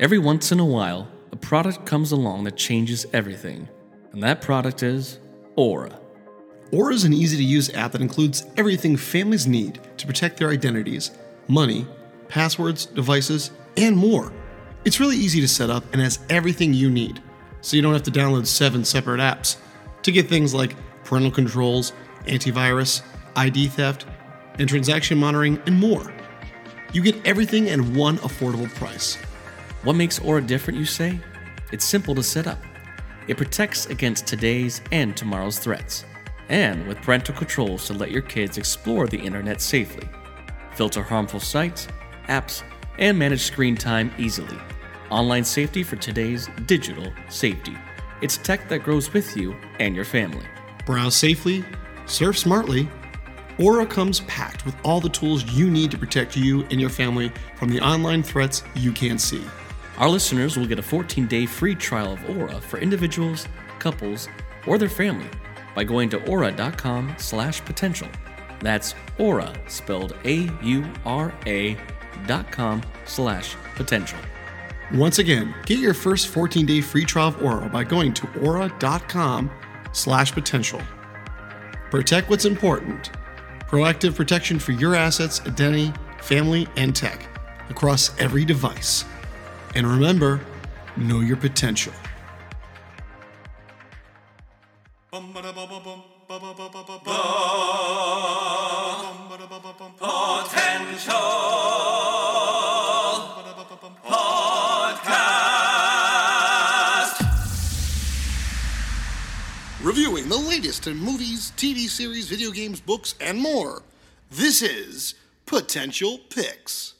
Every once in a while, a product comes along that changes everything, and that product is Aura. Aura is an easy to use app that includes everything families need to protect their identities, money, passwords, devices, and more. It's really easy to set up and has everything you need, so you don't have to download seven separate apps to get things like parental controls, antivirus, ID theft, and transaction monitoring, and more. You get everything at one affordable price. What makes Aura different, you say? It's simple to set up. It protects against today's and tomorrow's threats, and with parental controls to let your kids explore the internet safely, filter harmful sites, apps, and manage screen time easily. Online safety for today's digital safety. It's tech that grows with you and your family. Browse safely, surf smartly. Aura comes packed with all the tools you need to protect you and your family from the online threats you can't see. Our listeners will get a 14 day free trial of Aura for individuals, couples, or their family by going to aura.com slash potential. That's aura, spelled A U R A dot com slash potential. Once again, get your first 14 day free trial of Aura by going to aura.com slash potential. Protect what's important. Proactive protection for your assets, identity, family, and tech across every device. And remember, know your potential. Reviewing the latest in movies, TV series, video games, books, and more. This is Potential Picks.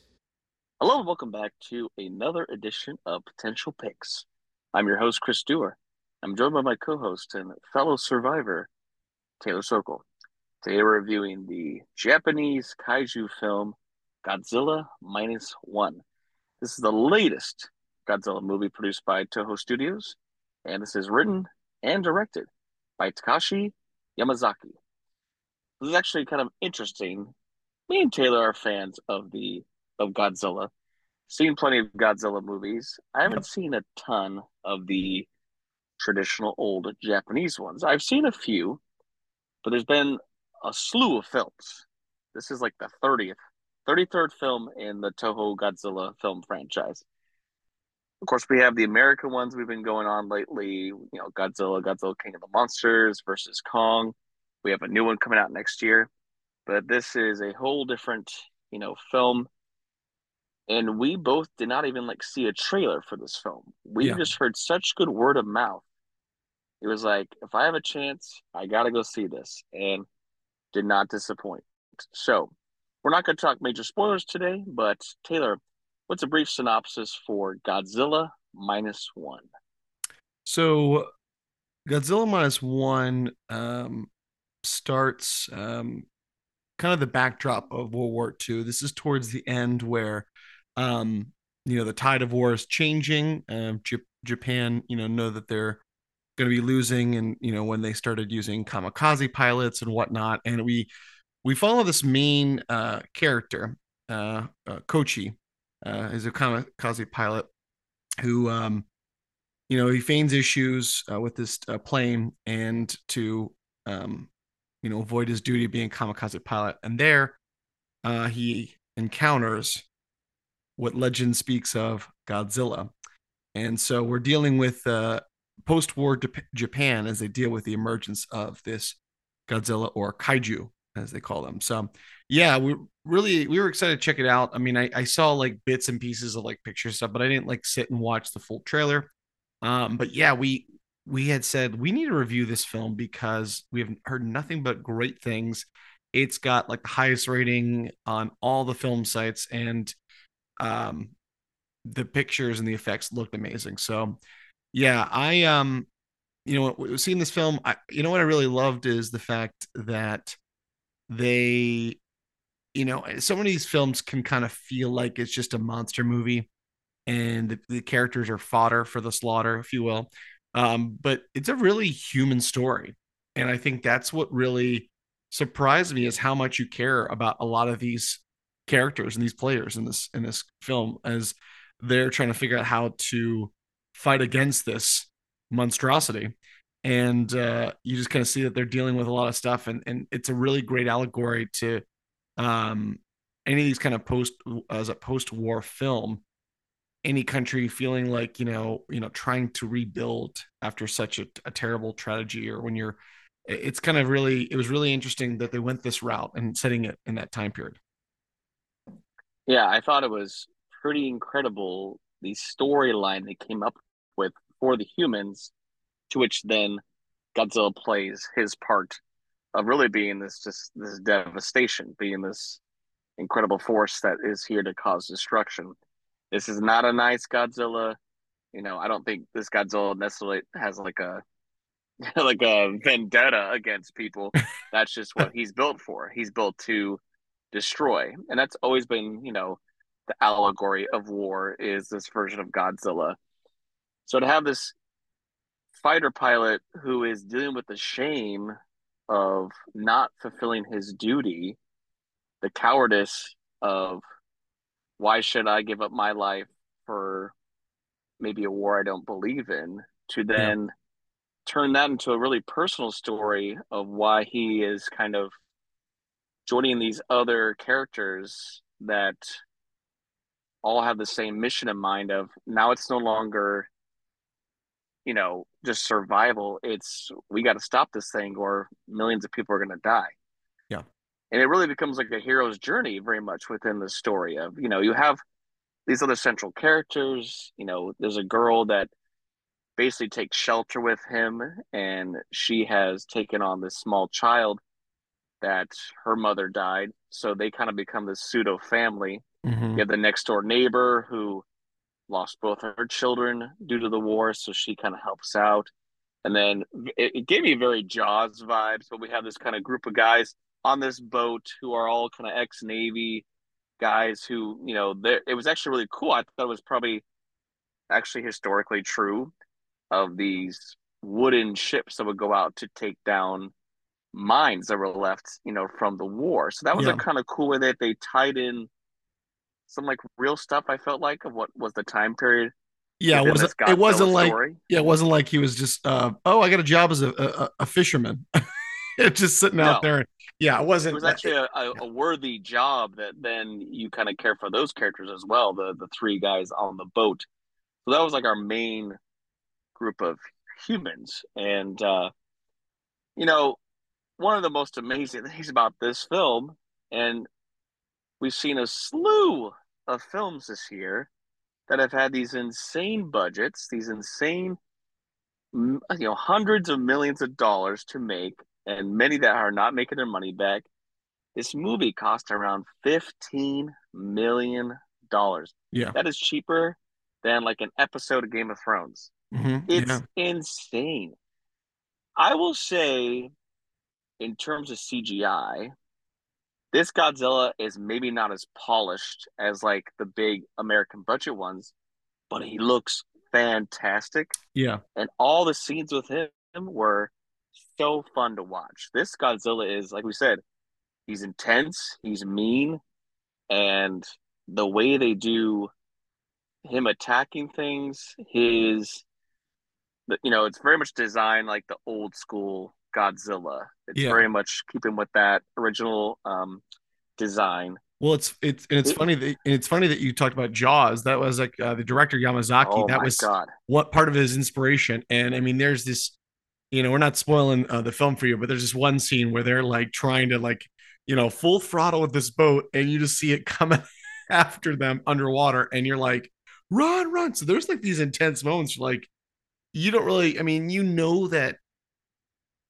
Hello and welcome back to another edition of Potential Picks. I'm your host, Chris Dewar. I'm joined by my co-host and fellow survivor, Taylor Sokol. Today we're reviewing the Japanese kaiju film Godzilla Minus One. This is the latest Godzilla movie produced by Toho Studios, and this is written and directed by Takashi Yamazaki. This is actually kind of interesting. Me and Taylor are fans of the of Godzilla. Seen plenty of Godzilla movies. I haven't seen a ton of the traditional old Japanese ones. I've seen a few, but there's been a slew of films. This is like the 30th, 33rd film in the Toho Godzilla film franchise. Of course, we have the American ones we've been going on lately. You know, Godzilla, Godzilla King of the Monsters versus Kong. We have a new one coming out next year, but this is a whole different, you know, film. And we both did not even like see a trailer for this film. We Yeah. just heard such good word of mouth. It was like, if I have a chance, I gotta go see this, and did not disappoint. So, we're not going to talk major spoilers today, but Taylor, what's a brief synopsis for Godzilla minus one? So, Godzilla minus one um, starts um, kind of the backdrop of World War II. This is towards the end where, um, you know, the tide of war is changing. Um, J- Japan, you know, know that they're going to be losing, and you know when they started using kamikaze pilots and whatnot, and we we follow this main uh, character, uh, uh, Koichi, uh, is a kamikaze pilot who um, you know he feigns issues uh, with this uh, plane and to um, you know avoid his duty of being kamikaze pilot. And there uh, he encounters what legend speaks of godzilla. And so we're dealing with uh, post-war japan as they deal with the emergence of this godzilla or kaiju as they call them so yeah we really we were excited to check it out i mean i, I saw like bits and pieces of like picture stuff but i didn't like sit and watch the full trailer um, but yeah, we we had said we need to review this film because we have heard nothing but great things. It's got like the highest rating on all the film sites, and um, the pictures and the effects looked amazing. So yeah, I um, you know, seeing this film, I you know what I really loved is the fact that they you know so many of these films can kind of feel like it's just a monster movie and the, the characters are fodder for the slaughter, if you will. Um, but it's a really human story. And I think that's what really surprised me is how much you care about a lot of these characters and these players in this in this film as they're trying to figure out how to fight against this monstrosity and uh, you just kind of see that they're dealing with a lot of stuff and and it's a really great allegory to um, any of these kind of post as a post-war film any country feeling like you know you know trying to rebuild after such a, a terrible tragedy or when you're it's kind of really it was really interesting that they went this route and setting it in that time period. Yeah i thought it was pretty incredible the storyline they came up with for the humans to which then godzilla plays his part of really being this just this devastation being this incredible force that is here to cause destruction this is not a nice godzilla you know i don't think this godzilla necessarily has like a like a vendetta against people. That's just what he's built for. He's built to destroy. And that's always been, you know, the allegory of war is this version of Godzilla. So to have this fighter pilot who is dealing with the shame of not fulfilling his duty, the cowardice of why should I give up my life for maybe a war I don't believe in, to then yeah turn that into a really personal story of why he is kind of joining these other characters that all have the same mission in mind of now it's no longer you know just survival it's we got to stop this thing or millions of people are going to die. Yeah. And it really becomes like a hero's journey very much within the story of you know you have these other central characters you know there's a girl that basically takes shelter with him and she has taken on this small child that her mother died. So they kind of become this pseudo family. Mm-hmm. you have the next door neighbor who lost both her children due to the war so she kind of helps out and then it, it gave me very jaws vibes but we have this kind of group of guys on this boat who are all kind of ex-navy guys who you know it was actually really cool i thought it was probably actually historically true of these wooden ships that would go out to take down mines that were left, you know, from the war. So that was yeah. a kind of cool way that they tied in some like real stuff. I felt like of what was the time period. Yeah, it wasn't. It wasn't like. Story. Yeah, it wasn't like he was just. Uh, oh, I got a job as a a, a fisherman. just sitting no. out there. Yeah, it wasn't. It was actually a, a, worthy job that then you kind of care for those characters as well. The the three guys on the boat. So that was like our main group of humans. And, uh, you know, one of the most amazing things about this film, and we've seen a slew of films this year that have had these insane budgets, these insane, you know, hundreds of millions of dollars to make, and many that are not making their money back. This movie cost around $15 million. Yeah. That is cheaper than like an episode of Game of Thrones. Mm-hmm. It's yeah. insane. I will say, in terms of CGI, this Godzilla is maybe not as polished as like the big American budget ones, but he looks fantastic. Yeah. And all the scenes with him were so fun to watch. This Godzilla is, like we said, he's intense, he's mean, and the way they do him attacking things, his you know, it's very much designed like the old school Godzilla. It's yeah. very much keeping with that original um, design. Well, it's it's and it's it, funny that it's funny that you talked about Jaws. That was like uh, the director Yamazaki. Oh that was God. what part of his inspiration. And I mean, there's this, you know, we're not spoiling uh, the film for you, but there's this one scene where they're like trying to like, you know, full throttle with this boat, and you just see it coming after them underwater, and you're like, run, run. So there's like these intense moments, like you don't really, I mean, you know that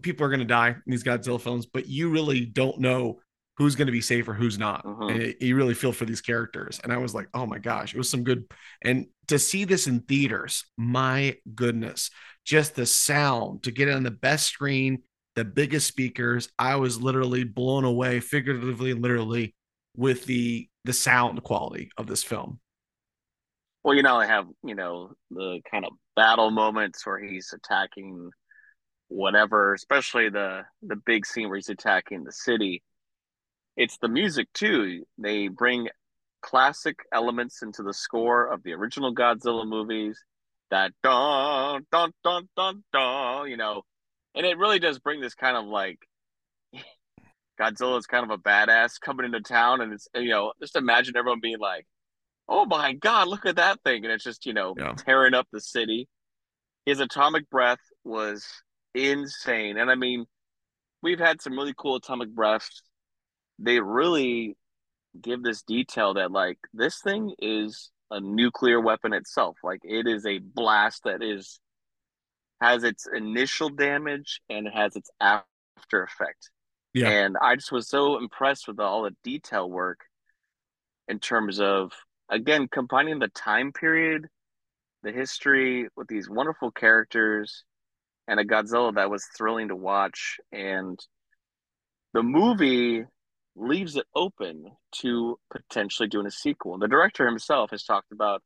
people are going to die in these Godzilla films, but you really don't know who's going to be safe or who's not. Uh-huh. And it, you really feel for these characters. And I was like, oh my gosh, it was some good. And to see this in theaters, my goodness, just the sound to get it on the best screen, the biggest speakers. I was literally blown away, figuratively and literally, with the the sound quality of this film. Well, you know, I have you know the kind of battle moments where he's attacking whatever, especially the the big scene where he's attacking the city. It's the music too. They bring classic elements into the score of the original Godzilla movies. That dun dun dun dun dun, you know, and it really does bring this kind of like Godzilla is kind of a badass coming into town, and it's you know just imagine everyone being like, "Oh my god, look at that thing!" and it's just you know yeah. tearing up the city. His atomic breath was insane, and I mean, we've had some really cool atomic breaths. They really give this detail that like this thing is a nuclear weapon itself. Like it is a blast that is has its initial damage and it has its after effect. Yeah. And I just was so impressed with all the detail work in terms of again combining the time period, the history with these wonderful characters and a Godzilla that was thrilling to watch and the movie leaves it open to potentially doing a sequel. The director himself has talked about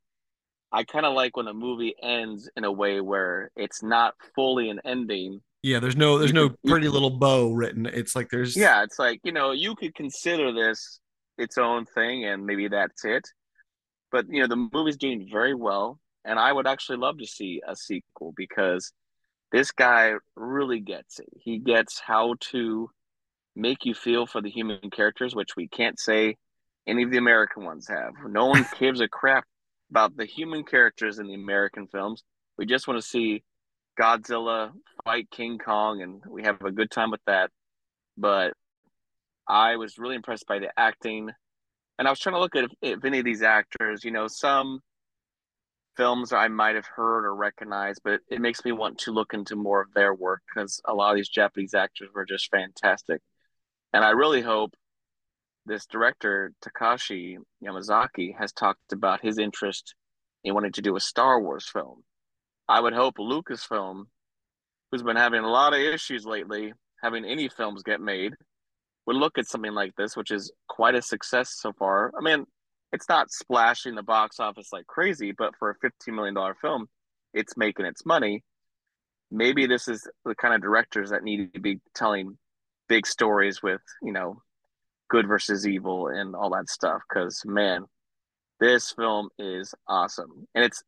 I kind of like when a movie ends in a way where it's not fully an ending. Yeah, there's no there's no pretty little bow written. It's like there's Yeah, it's like, you know, you could consider this its own thing and maybe that's it. But, you know, the movie's doing very well and I would actually love to see a sequel because this guy really gets it. He gets how to make you feel for the human characters, which we can't say any of the American ones have. No one gives a crap about the human characters in the American films. We just want to see Godzilla fight King Kong, and we have a good time with that. But I was really impressed by the acting, and I was trying to look at if, if any of these actors, you know, some films I might have heard or recognized, but it makes me want to look into more of their work because a lot of these Japanese actors were just fantastic. And I really hope this director Takashi Yamazaki has talked about his interest in wanting to do a Star Wars film. I would hope Lucasfilm, who's been having a lot of issues lately, having any films get made, would look at something like this, which is quite a success so far. I mean, it's not splashing the box office like crazy, but for a $15 million film, it's making its money. Maybe this is the kind of directors that need to be telling big stories with, you know, good versus evil and all that stuff. Because man, this film is awesome, and it's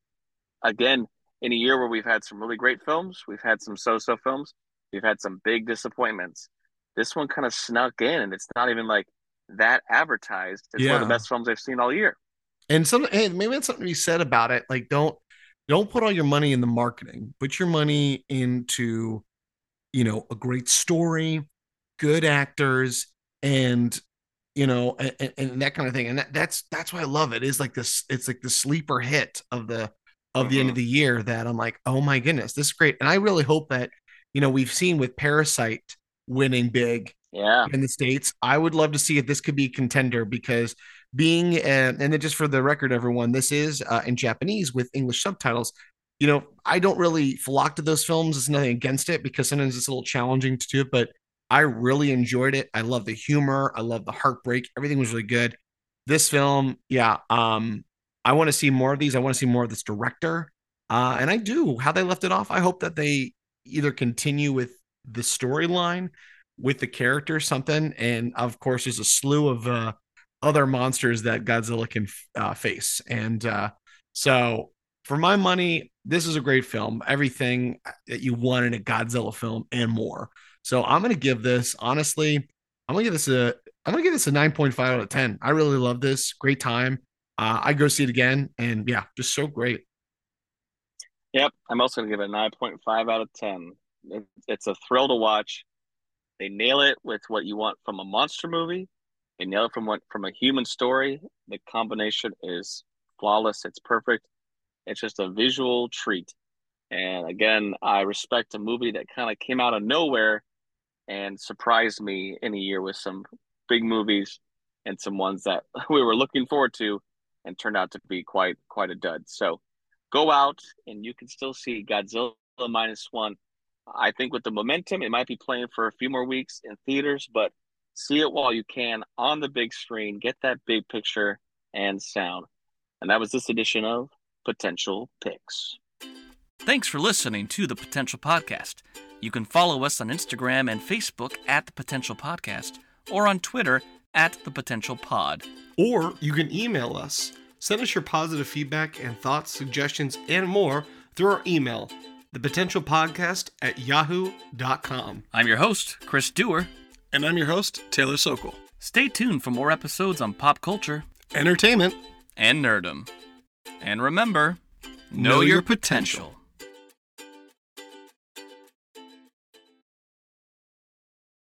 again in a year where we've had some really great films, we've had some so-so films, we've had some big disappointments. This one kind of snuck in, and it's not even like that advertised. It's yeah. one of the best films I've seen all year. And some, hey, maybe that's something to be said about it. Like, don't don't put all your money in the marketing. Put your money into, you know, a great story, good actors, and you know, and, and, that kind of thing. And that, that's that's why I love it. Is like this. It's like the sleeper hit of the of the end of mm-hmm. the year that I'm like, oh my goodness, this is great. And I really hope that you know we've seen with Parasite winning big, yeah, in the states. I would love to see if this could be contender because being uh, and then just for the record, everyone, this is uh, in Japanese with English subtitles. You know, I don't really flock to those films. It's nothing against it because sometimes it's a little challenging to do it, but I really enjoyed it. I love the humor. I love the heartbreak. Everything was really good. This film, yeah. Um, I want to see more of these. I want to see more of this director. Uh, and I do. How they left it off, I hope that they either continue with the storyline with the character, something. And of course, there's a slew of uh, other monsters that Godzilla can uh, face. And uh, so, for my money, this is a great film. Everything that you want in a Godzilla film and more. So I'm gonna give this honestly. I'm gonna give this a. I'm gonna give this a 9.5 out of 10. I really love this. Great time. Uh, I go see it again, and yeah, just so great. Yep, I'm also gonna give it a 9.5 out of 10. it's a thrill to watch. They nail it with what you want from a monster movie. They nail it from what from a human story. The combination is flawless. It's perfect. It's just a visual treat. And again, I respect a movie that kind of came out of nowhere and surprised me in a year with some big movies and some ones that we were looking forward to and turned out to be quite quite a dud. So go out and you can still see Godzilla minus one. I think with the momentum, it might be playing for a few more weeks in theaters, but see it while you can on the big screen, get that big picture and sound. And that was this edition of Potential Picks. Thanks for listening to the Potential Podcast. You can follow us on Instagram and Facebook at The Potential Podcast or on Twitter at the Potential Pod. Or you can email us. Send us your positive feedback and thoughts, suggestions, and more through our email, thepotentialpodcast at yahoo.com. I'm your host, Chris Dewar. And I'm your host, Taylor Sokol. Stay tuned for more episodes on pop culture Entertainment. and nerdom. And remember, Know know, your your potential.